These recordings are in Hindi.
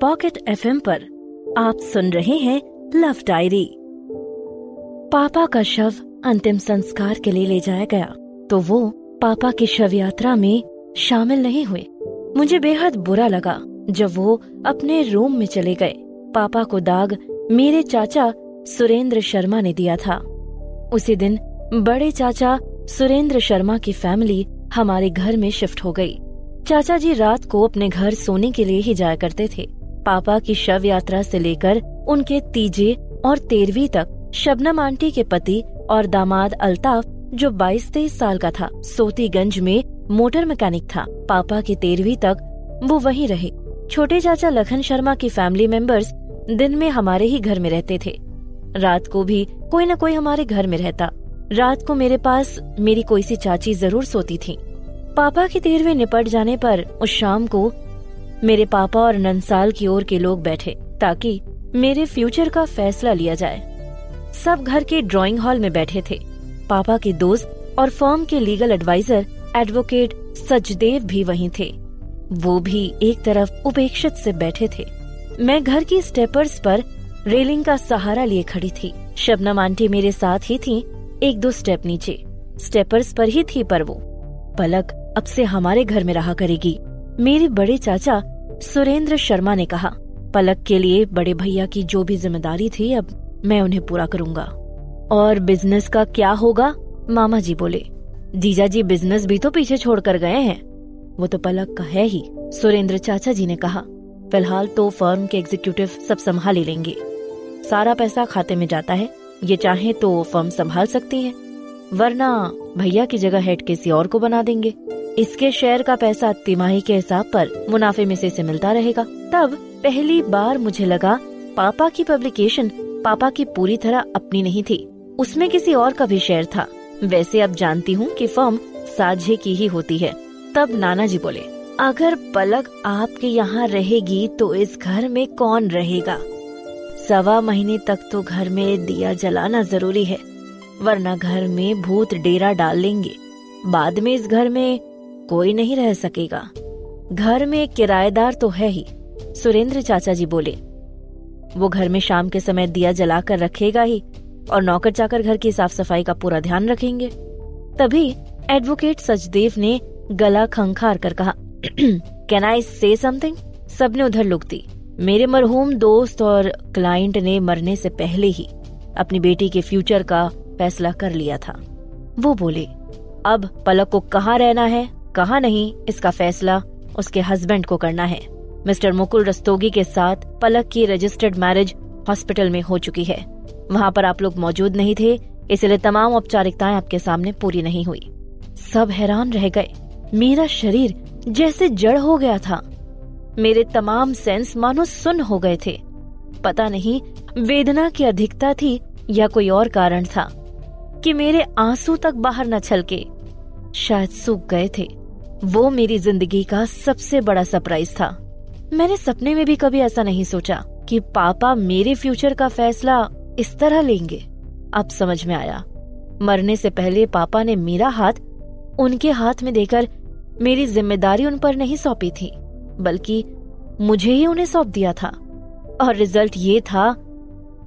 पॉकेट एफएम पर आप सुन रहे हैं लव डायरी। पापा का शव अंतिम संस्कार के लिए ले जाया गया तो वो पापा की शव यात्रा में शामिल नहीं हुए। मुझे बेहद बुरा लगा जब वो अपने रूम में चले गए। पापा को दाग मेरे चाचा सुरेंद्र शर्मा ने दिया था। उसी दिन बड़े चाचा सुरेंद्र शर्मा की फैमिली हमारे घर में शिफ्ट हो गई। चाचा जी रात को अपने घर सोने के लिए ही जाया करते थे। पापा की शव यात्रा से लेकर उनके तीजे और तेरहवीं तक शबनम आंटी के पति और दामाद अल्ताफ, जो 22-23 साल का था, सोतीगंज में मोटर मैकेनिक था। पापा की तेरहवीं तक वो वहीं रहे। छोटे चाचा लखन शर्मा की फैमिली मेंबर्स दिन में हमारे ही घर में रहते थे। रात को भी कोई न कोई हमारे घर में रहता। रात को मेरे पास मेरी कोई सी चाची ज़रूर सोती थी। पापा की तेरहवीं निपट जाने पर उस शाम को मेरे पापा और नंसाल की ओर के लोग बैठे, ताकि मेरे फ्यूचर का फैसला लिया जाए। सब घर के ड्राइंग हॉल में बैठे थे। पापा के दोस्त और फर्म के लीगल एडवाइजर, एडवोकेट सचदेव भी वहीं थे। वो भी एक तरफ़ उपेक्षित से बैठे थे। मैं घर की स्टेपर्स पर रेलिंग का सहारा लिए खड़ी थी। शबनम आंटी मेरे साथ ही थी, एक दो स्टेप नीचे। स्टेपर्स पर ही थी पर वो। पलक अब से हमारे घर में रहा करेगी। मेरे बड़े चाचा सुरेंद्र शर्मा ने कहा, पलक के लिए बड़े भैया की जो भी ज़िम्मेदारी थी, अब मैं उन्हें पूरा करूँगा। और बिज़नेस का क्या होगा? मामा जी बोले, जीजा जी बिज़नेस भी तो पीछे छोड़ कर गए हैं। वो तो पलक का है ही, सुरेंद्र चाचा जी ने कहा। फ़िलहाल तो फर्म के एग्जीक्यूटिव सब संभाल ही लेंगे। सारा पैसा खाते में जाता है, ये चाहे तो फर्म संभाल सकती है, वरना भैया की जगह हेड किसी और को बना देंगे। इसके शेयर का पैसा तिमाही के हिसाब पर मुनाफे में से, से मिलता रहेगा। तब पहली बार मुझे लगा पापा की पब्लिकेशन पापा की पूरी तरह अपनी नहीं थी। उसमें किसी और का भी शेयर था। वैसे अब जानती हूँ कि फर्म साझे की ही होती है। तब नाना जी बोले अगर पलक आपके यहाँ रहेगी तो इस घर में कौन रहेगा? सवा महीने तक तो घर में दिया जलाना ज़रूरी है वरना घर में भूत डेरा डाल लेंगे। बाद में इस घर में कोई नहीं रह सकेगा। घर में एक किराएदार तो है ही, सुरेंद्र चाचा जी बोले। वो घर में शाम के समय दिया जलाकर रखेगा ही, और नौकर चाकर घर की साफ़ सफ़ाई का पूरा ध्यान रखेंगे। तभी एडवोकेट सचदेव ने गला खंखार कर कहा कैन आई से समथिंग सबने उधर लुक दी। मेरे मरहूम दोस्त और क्लाइंट ने मरने से पहले ही अपनी बेटी के फ्यूचर का फैसला कर लिया था। वो बोले, अब पलक को कहाँ रहना है? कहा नहीं, इसका फैसला उसके हस्बैंड को करना है। मिस्टर मुकुल रस्तोगी के साथ पलक की रजिस्टर्ड मैरिज हॉस्पिटल में हो चुकी है। वहाँ पर आप लोग मौजूद नहीं थे, इसलिए तमाम औपचारिकताएँ आपके सामने पूरी नहीं हुई। सब हैरान रह गए। मेरा शरीर जैसे जड़ हो गया था। मेरे तमाम सेंस मानो सुन हो गए थे। पता नहीं, वेदना की अधिकता थी या कोई और कारण था कि मेरे आँसू तक बाहर न छलके। शायद सूख गए थे। वो मेरी ज़िंदगी का सबसे बड़ा सरप्राइज़ था। मैंने सपने में भी कभी ऐसा नहीं सोचा कि पापा मेरे फ्यूचर का फैसला इस तरह लेंगे। अब समझ में आया। मरने से पहले पापा ने मेरा हाथ उनके हाथ में देकर मेरी ज़िम्मेदारी उन पर नहीं सौंपी थी, बल्कि मुझे ही उन्हें सौंप दिया था। और रिज़ल्ट ये था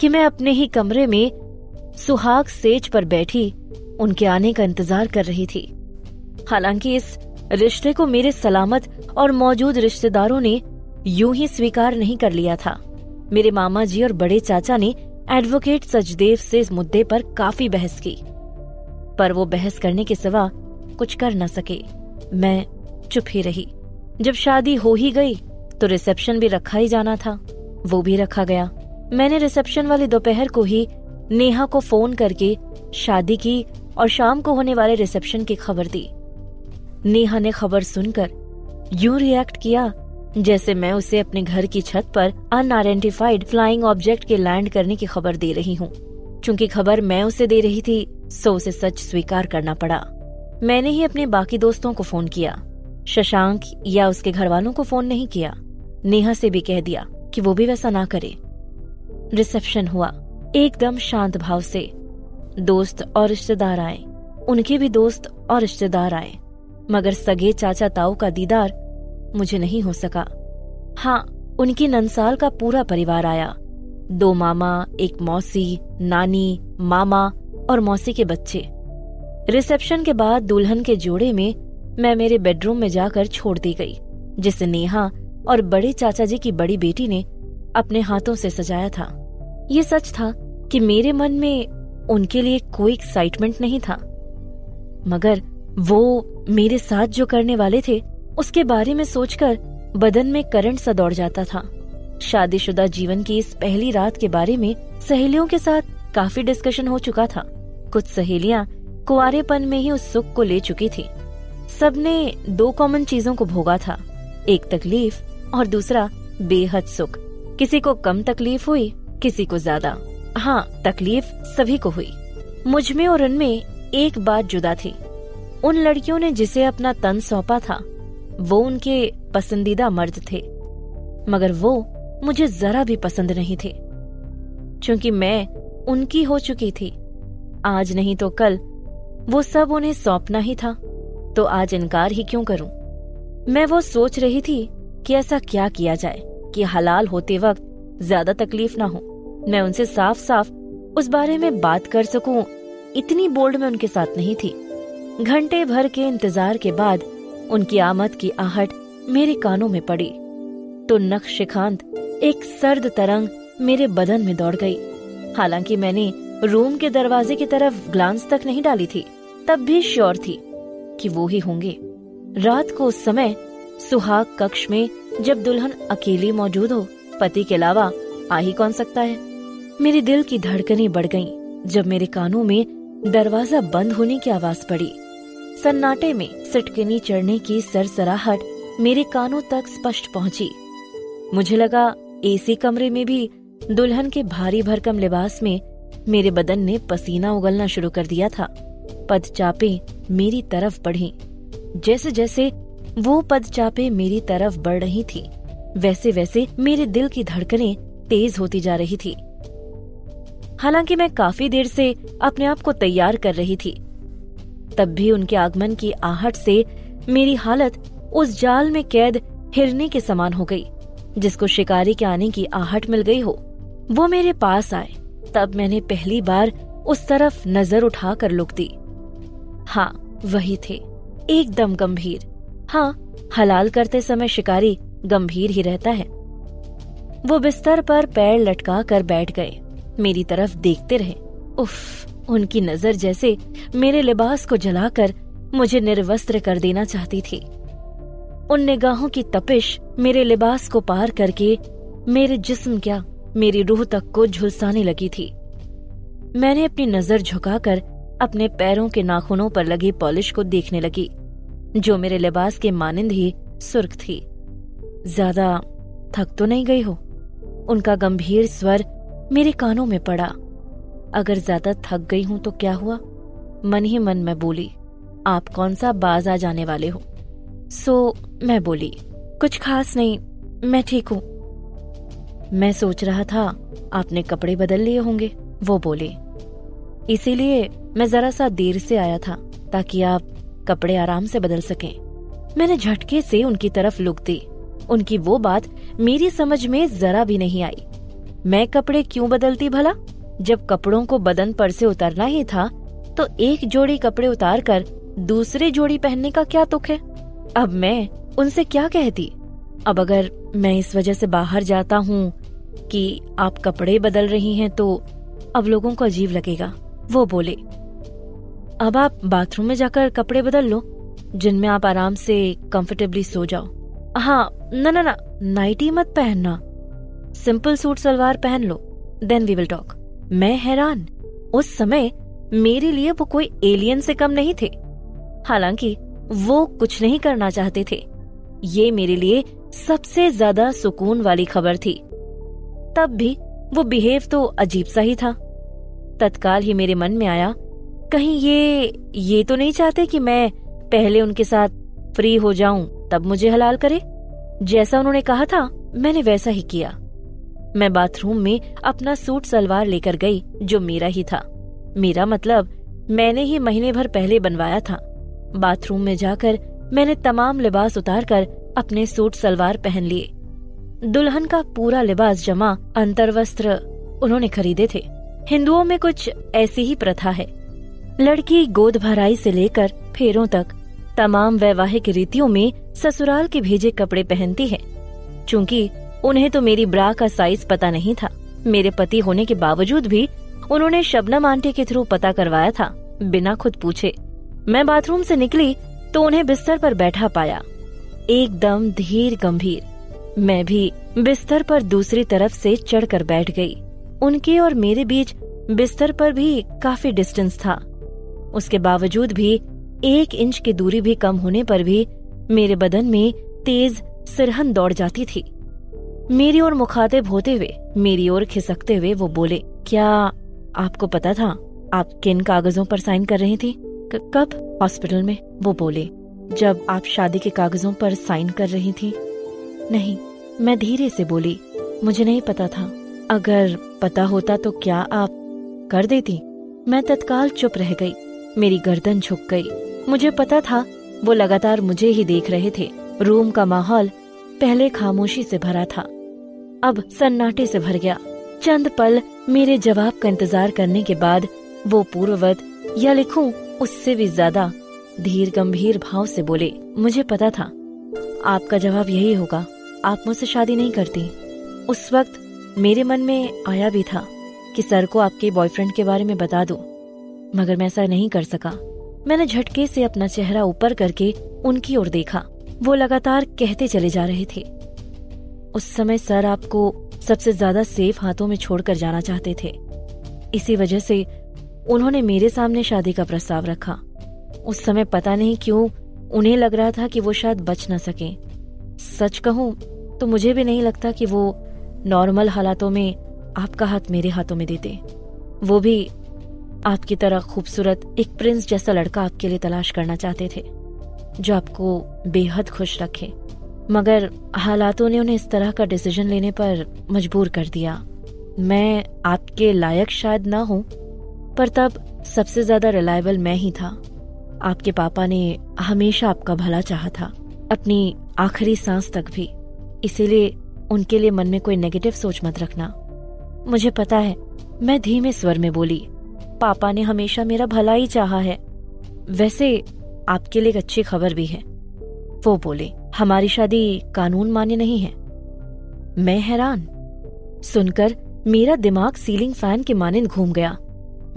कि मैं अपने ही कमरे में सुहाग सेज पर बैठी उनके आने का इंतज़ार कर रही थी। हालाँकि इस रिश्ते को मेरे सलामत और मौजूद रिश्तेदारों ने यूँ ही स्वीकार नहीं कर लिया था। मेरे मामा जी और बड़े चाचा ने एडवोकेट सचदेव से इस मुद्दे पर काफ़ी बहस की। पर वो बहस करने के सिवा कुछ कर न सके। मैं चुप ही रही। जब शादी हो ही गई तो रिसेप्शन भी रखा ही जाना था। वो भी रखा गया। मैंने रिसेप्शन वाले दोपहर को ही नेहा को फ़ोन करके शादी की और शाम को होने वाले रिसेप्शन की खबर दी। नेहा ने खबर सुनकर यूँ रिएक्ट किया, जैसे मैं उसे अपने घर की छत पर अनआइडेंटिफाइड फ्लाइंग ऑब्जेक्ट के लैंड करने की खबर दे रही हूँ। चूँकि खबर मैं उसे दे रही थी सो उसे सच स्वीकार करना पड़ा। मैंने ही अपने बाकी दोस्तों को फ़ोन किया। शशांक या उसके घर वालों को फ़ोन नहीं किया। नेहा से भी कह दिया कि वो भी वैसा ना करे। रिसेप्शन हुआ। एकदम शांत भाव से। दोस्त और रिश्तेदार आए। उनके भी दोस्त और रिश्तेदार आए। मगर सगे चाचा ताऊ का दीदार मुझे नहीं हो सका। हाँ उनकी नंसाल का पूरा परिवार आया। दो मामा, एक मौसी, नानी, मामा और मौसी के बच्चे। रिसेप्शन के बाद दुल्हन के जोड़े में मैं मेरे बेडरूम में जाकर छोड़ दी गई, जिसे नेहा और बड़े चाचा जी की बड़ी बेटी ने अपने हाथों से सजाया था। ये सच था कि मेरे मन में उनके लिए कोई एक्साइटमेंट नहीं था। मगर वो मेरे साथ जो करने वाले थे, उसके बारे में सोचकर बदन में करंट सा दौड़ जाता था। शादीशुदा जीवन की इस पहली रात के बारे में सहेलियों के साथ काफ़ी डिस्कशन हो चुका था। कुछ सहेलियाँ कुआरेपन में ही उस सुख को ले चुकी थी। सबने दो कॉमन चीज़ों को भोगा था, एक तकलीफ़ और दूसरा बेहद सुख। किसी को कम तकलीफ़ हुई, किसी को ज़्यादा। हाँ तकलीफ़ सभी को हुई। मुझमें और उनमें एक बात जुदा थी। उन लड़कियों ने जिसे अपना तन सौंपा था, वो उनके पसंदीदा मर्द थे। मगर वो मुझे जरा भी पसंद नहीं थे। क्योंकि मैं उनकी हो चुकी थी, आज नहीं तो कल वो सब उन्हें सौंपना ही था तो आज इनकार ही क्यों करूँ? मैं वो सोच रही थी कि ऐसा क्या किया जाए, कि हलाल होते वक्त ज़्यादा तकलीफ़ ना हो। मैं उनसे साफ़ साफ़ उस बारे में बात कर सकूँ, इतनी बोल्ड में उनके साथ नहीं थी। घंटे भर के इंतज़ार के बाद उनकी आमद की आहट मेरे कानों में पड़ी। तो नक्शिखांत एक सर्द तरंग मेरे बदन में दौड़ गई। हालाँकि मैंने रूम के दरवाजे की तरफ़ ग्लांस तक नहीं डाली थी, तब भी श्योर थी कि वो ही होंगे। रात को उस समय सुहाग कक्ष में जब दुल्हन अकेली मौजूद हो, पति के अलावा आ ही कौन सकता है? मेरे दिल की धड़कनें बढ़ गईं जब मेरे कानों में दरवाज़ा बंद होने की आवाज़ पड़ी। सन्नाटे में सिटकनी चढ़ने की सरसराहट मेरे कानों तक स्पष्ट पहुँची। मुझे लगा, एसी कमरे में भी दुल्हन के भारी भरकम लिबास में मेरे बदन ने पसीना उगलना शुरू कर दिया था। पदचापे मेरी तरफ़ बढ़ी। जैसे जैसे वो पदचापे मेरी तरफ़ बढ़ रही थी वैसे वैसे मेरे दिल की धड़कनें तेज होती जा रही थी। हालाँकि मैं काफ़ी देर से अपने आप को तैयार कर रही थी। तब भी उनके आगमन की आहट से मेरी हालत उस जाल में कैद हिरने के समान हो गई, जिसको शिकारी के आने की आहट मिल गई हो। वो मेरे पास आए, तब मैंने पहली बार उस तरफ़ नज़र उठा कर लुक दी। हाँ वही थे, एकदम गंभीर। हाँ हलाल करते समय शिकारी गंभीर ही रहता है। वो बिस्तर पर पैर लटका कर बैठ गए, मेरी तरफ़ देखते रहे। उफ! उनकी नज़र जैसे मेरे लिबास को जलाकर मुझे निर्वस्त्र कर देना चाहती थी। उन निगाहों की तपिश मेरे लिबास को पार करके मेरे जिस्म क्या मेरी रूह तक को झुलसाने लगी थी। मैंने अपनी नज़र झुकाकर अपने पैरों के नाखूनों पर लगी पॉलिश को देखने लगी, जो मेरे लिबास के मानिंद ही सुर्ख थी। ज़्यादा थक तो नहीं गई हो? उनका गंभीर स्वर मेरे कानों में पड़ा। अगर ज़्यादा थक गई हूँ तो क्या हुआ? मन ही मन में बोली, आप कौन सा बाज आ जाने वाले हो? सो, मैं बोली, कुछ खास नहीं, मैं ठीक हूँ। मैं सोच रहा था, आपने कपड़े बदल लिए होंगे, वो बोले। इसीलिए मैं जरा सा देर से आया था, ताकि आप कपड़े आराम से बदल सकें। मैंने झटके से उनकी तरफ़ लुक दी। उनकी वो बात मेरी समझ में जरा भी नहीं आई। मैं कपड़े क्यों बदलती भला? जब कपड़ों को बदन पर से उतरना ही था तो एक जोड़ी कपड़े उतार कर दूसरे जोड़ी पहनने का क्या तुक है? अब मैं उनसे क्या कहती? अब अगर मैं इस वजह से बाहर जाता हूँ कि आप कपड़े बदल रही हैं तो अब लोगों को अजीब लगेगा। वो बोले, अब आप बाथरूम में जाकर कपड़े बदल लो, जिनमें आप आराम से कंफर्टेबली सो जाओ। हाँ न न न नाइटी मत पहनना। सिंपल सूट सलवार पहन लो देन वी विल टॉक मैं हैरान। उस समय मेरे लिए वो कोई एलियन से कम नहीं थे। हालाँकि वो कुछ नहीं करना चाहते थे। ये मेरे लिए सबसे ज़्यादा सुकून वाली खबर थी। तब भी वो बिहेव तो अजीब सा ही था। तत्काल ही मेरे मन में आया, कहीं ये ये तो नहीं चाहते कि मैं पहले उनके साथ फ्री हो जाऊँ, तब मुझे हलाल करे? जैसा उन्होंने कहा था, मैंने वैसा ही किया। मैं बाथरूम में अपना सूट सलवार लेकर गई, जो मेरा ही था। मेरा मतलब मैंने ही महीने भर पहले बनवाया था। बाथरूम में जाकर मैंने तमाम लिबास उतार कर अपने सूट सलवार पहन लिए। दुल्हन का पूरा लिबास जमा अंतर्वस्त्र उन्होंने खरीदे थे। हिंदुओं में कुछ ऐसी ही प्रथा है। लड़की गोद भराई से लेकर फेरों तक, तमाम वैवाहिक रीतियों में ससुराल के भेजे कपड़े पहनती है। चूँकि उन्हें तो मेरी ब्रा का साइज़ पता नहीं था। मेरे पति होने के बावजूद भी उन्होंने शबनम आंटी के थ्रू पता करवाया था, बिना खुद पूछे। मैं बाथरूम से निकली तो उन्हें बिस्तर पर बैठा पाया। एकदम धीर गंभीर। मैं भी बिस्तर पर दूसरी तरफ़ से चढ़कर बैठ गई। उनके और मेरे बीच बिस्तर पर भी काफ़ी डिस्टेंस था। उसके बावजूद भी एक इंच की दूरी भी कम होने पर भी मेरे बदन में तेज सिरहन दौड़ जाती थी। मेरी ओर मुखातिब होते हुए, मेरी ओर खिसकते हुए वो बोले, क्या आपको पता था आप किन कागजों पर साइन कर रही थी? कब? हॉस्पिटल में? वो बोले, जब आप शादी के कागजों पर साइन कर रही थी। नहीं। मैं धीरे से बोली, मुझे नहीं पता था। अगर पता होता तो क्या आप कर देती? मैं तत्काल चुप रह गई, मेरी गर्दन झुक गई। मुझे पता था, वो लगातार मुझे ही देख रहे थे। रूम का माहौल पहले खामोशी से भरा था। अब सन्नाटे से भर गया। चंद पल मेरे जवाब का इंतज़ार करने के बाद वो पूर्ववत या लिखूं उससे भी ज़्यादा धीर गंभीर भाव से बोले मुझे पता था। आपका जवाब यही होगा। आप मुझसे शादी नहीं करती। उस वक्त मेरे मन में आया भी था कि सर को आपके बॉयफ्रेंड के बारे में बता दूँ, मगर मैं ऐसा नहीं कर सका। मैंने झटके से अपना चेहरा ऊपर करके उनकी ओर देखा। वो लगातार कहते चले जा रहे थे। उस समय सर आपको सबसे ज़्यादा सेफ़ हाथों में छोड़कर जाना चाहते थे। इसी वजह से उन्होंने मेरे सामने शादी का प्रस्ताव रखा। उस समय पता नहीं क्यों उन्हें लग रहा था कि वो शायद बच न सके। सच कहूँ तो मुझे भी नहीं लगता कि वो नॉर्मल हालातों में आपका हाथ मेरे हाथों में देते। वो भी आपकी तरह खूबसूरत एक प्रिंस जैसा लड़का आपके लिए तलाश करना चाहते थे, जो आपको बेहद खुश रखे। मगर हालातों ने उन्हें इस तरह का डिसीज़न लेने पर मजबूर कर दिया। मैं आपके लायक शायद ना हूँ, पर तब सबसे ज़्यादा रिलायबल मैं ही था। आपके पापा ने हमेशा आपका भला चाहा था, अपनी आखिरी सांस तक भी। इसीलिए उनके लिए मन में कोई नेगेटिव सोच मत रखना। मुझे पता है, मैं धीमे स्वर में बोली, पापा ने हमेशा मेरा भला ही चाहा है। वैसे आपके लिए एक अच्छी खबर भी है। वो बोले, हमारी शादी कानून मान्य नहीं है। मैं हैरान। सुनकर मेरा दिमाग सीलिंग फ़ैन के मानिंद घूम गया।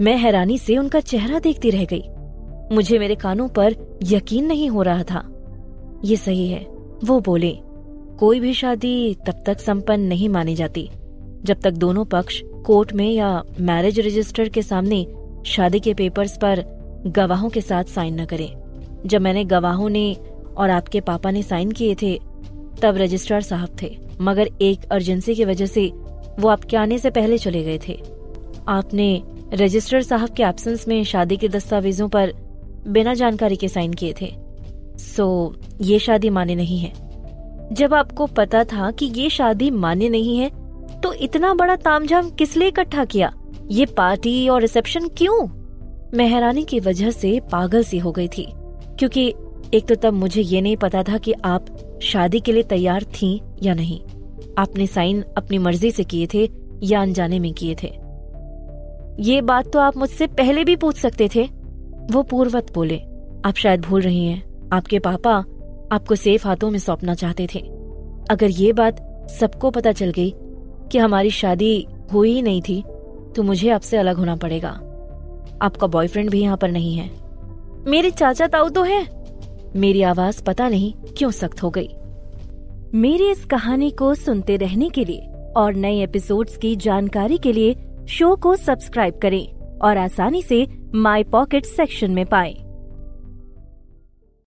मैं हैरानी से उनका चेहरा देखती रह गई। मुझे मेरे कानों पर यकीन नहीं हो रहा था। ये सही है, वो बोले। कोई भी शादी तब तक संपन्न नहीं मानी जाती, जब तक दोनों पक्ष कोर्ट में या मैरिज रजिस्टर के सामने शादी के पेपर्स पर गवाहों के साथ साइन न करें। जब मैंने गवाहों ने और आपके पापा ने साइन किए थे। तब रजिस्ट्रार साहब थे, मगर एक अर्जेंसी की वजह से वो आपके आने से पहले चले गए थे। आपने रजिस्ट्रार साहब के एब्सेंस में शादी के दस्तावेजों पर बिना जानकारी के साइन किए थे। सो ये शादी मान्य नहीं है। जब आपको पता था कि ये शादी मान्य नहीं है तो इतना बड़ा तामझाम किस लिए इकट्ठा किया? ये पार्टी और रिसेप्शन क्यों? मैं हैरानी की वजह से पागल सी हो गई थी, क्योंकि एक तो तब मुझे ये नहीं पता था कि आप शादी के लिए तैयार थी या नहीं। आपने साइन अपनी मर्ज़ी से किए थे या अनजाने में किए थे। ये बात तो आप मुझसे पहले भी पूछ सकते थे। वो पूर्वत बोले, आप शायद भूल रही हैं। आपके पापा आपको सेफ़ हाथों में सौंपना चाहते थे। अगर ये बात सबको पता चल गई कि हमारी शादी हुई ही नहीं थी तो मुझे आपसे अलग होना पड़ेगा। आपका बॉयफ्रेंड भी यहाँ पर नहीं है। मेरे चाचा ताऊ तो है। मेरी आवाज़ पता नहीं क्यों सख्त हो गई मेरी इस कहानी को सुनते रहने के लिए और नए एपिसोड्स की जानकारी के लिए शो को सब्सक्राइब करें और आसानी से माई पॉकेट सेक्शन में पाएँ।